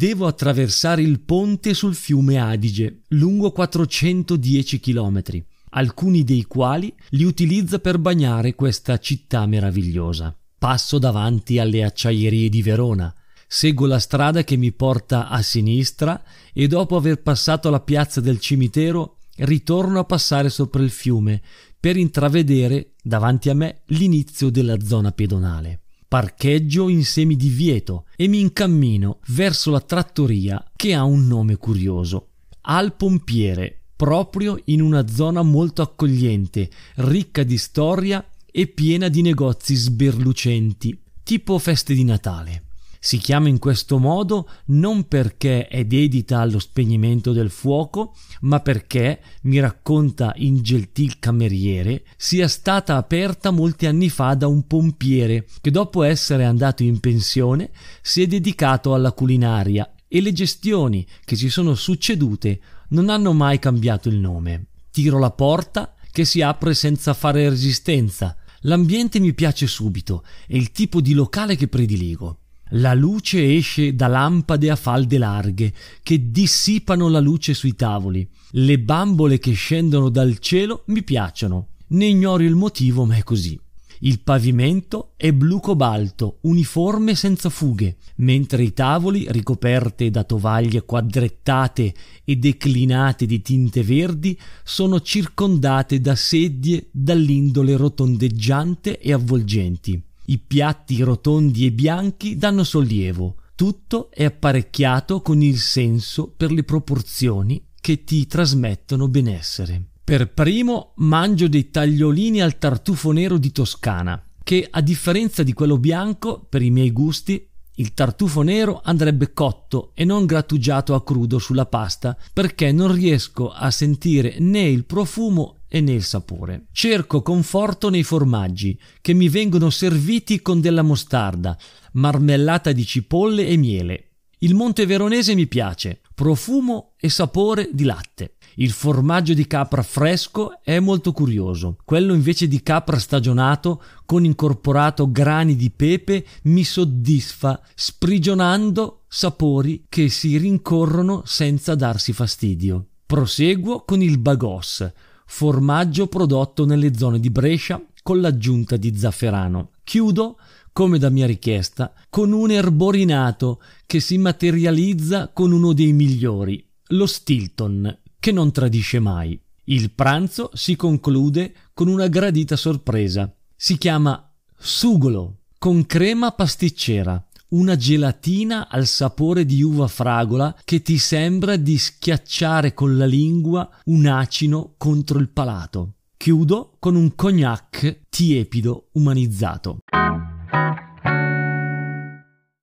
devo attraversare il ponte sul fiume Adige, lungo 410 km, alcuni dei quali li utilizza per bagnare questa città meravigliosa. Passo davanti alle acciaierie di Verona, seguo la strada che mi porta a sinistra e dopo aver passato la piazza del cimitero ritorno a passare sopra il fiume per intravedere davanti a me l'inizio della zona pedonale. Parcheggio in semidivieto e mi incammino verso la trattoria che ha un nome curioso. Al Pompiere, proprio in una zona molto accogliente, ricca di storia e piena di negozi sberlucenti, tipo feste di Natale. Si chiama in questo modo non perché è dedita allo spegnimento del fuoco, ma perché, mi racconta in gentil cameriere, sia stata aperta molti anni fa da un pompiere che dopo essere andato in pensione si è dedicato alla culinaria e le gestioni che si sono succedute non hanno mai cambiato il nome. Tiro la porta che si apre senza fare resistenza. L'ambiente mi piace subito, è il tipo di locale che prediligo. La luce esce da lampade a falde larghe che dissipano la luce sui tavoli. Le bambole che scendono dal cielo mi piacciono. Ne ignoro il motivo, ma è così. Il pavimento è blu cobalto, uniforme senza fughe, mentre i tavoli, ricoperte da tovaglie quadrettate e declinate di tinte verdi, sono circondate da sedie dall'indole rotondeggiante e avvolgenti. I piatti rotondi e bianchi danno sollievo. Tutto è apparecchiato con il senso per le proporzioni che ti trasmettono benessere. Per primo mangio dei tagliolini al tartufo nero di Toscana, che a differenza di quello bianco, per i miei gusti, il tartufo nero andrebbe cotto e non grattugiato a crudo sulla pasta perché non riesco a sentire né il profumo e né il sapore. Cerco conforto nei formaggi che mi vengono serviti con della mostarda, marmellata di cipolle e miele. Il monte veronese mi piace, profumo e sapore di latte. Il formaggio di capra fresco è molto curioso. Quello invece di capra stagionato con incorporato grani di pepe mi soddisfa, sprigionando sapori che si rincorrono senza darsi fastidio. Proseguo con il bagos, formaggio prodotto nelle zone di Brescia con l'aggiunta di zafferano. Chiudo, come da mia richiesta, con un erborinato che si materializza con uno dei migliori, lo Stilton, che non tradisce mai. Il pranzo si conclude con una gradita sorpresa. Si chiama sugolo con crema pasticcera una gelatina al sapore di uva fragola che ti sembra di schiacciare con la lingua un acino contro il palato. Chiudo con un cognac tiepido umanizzato.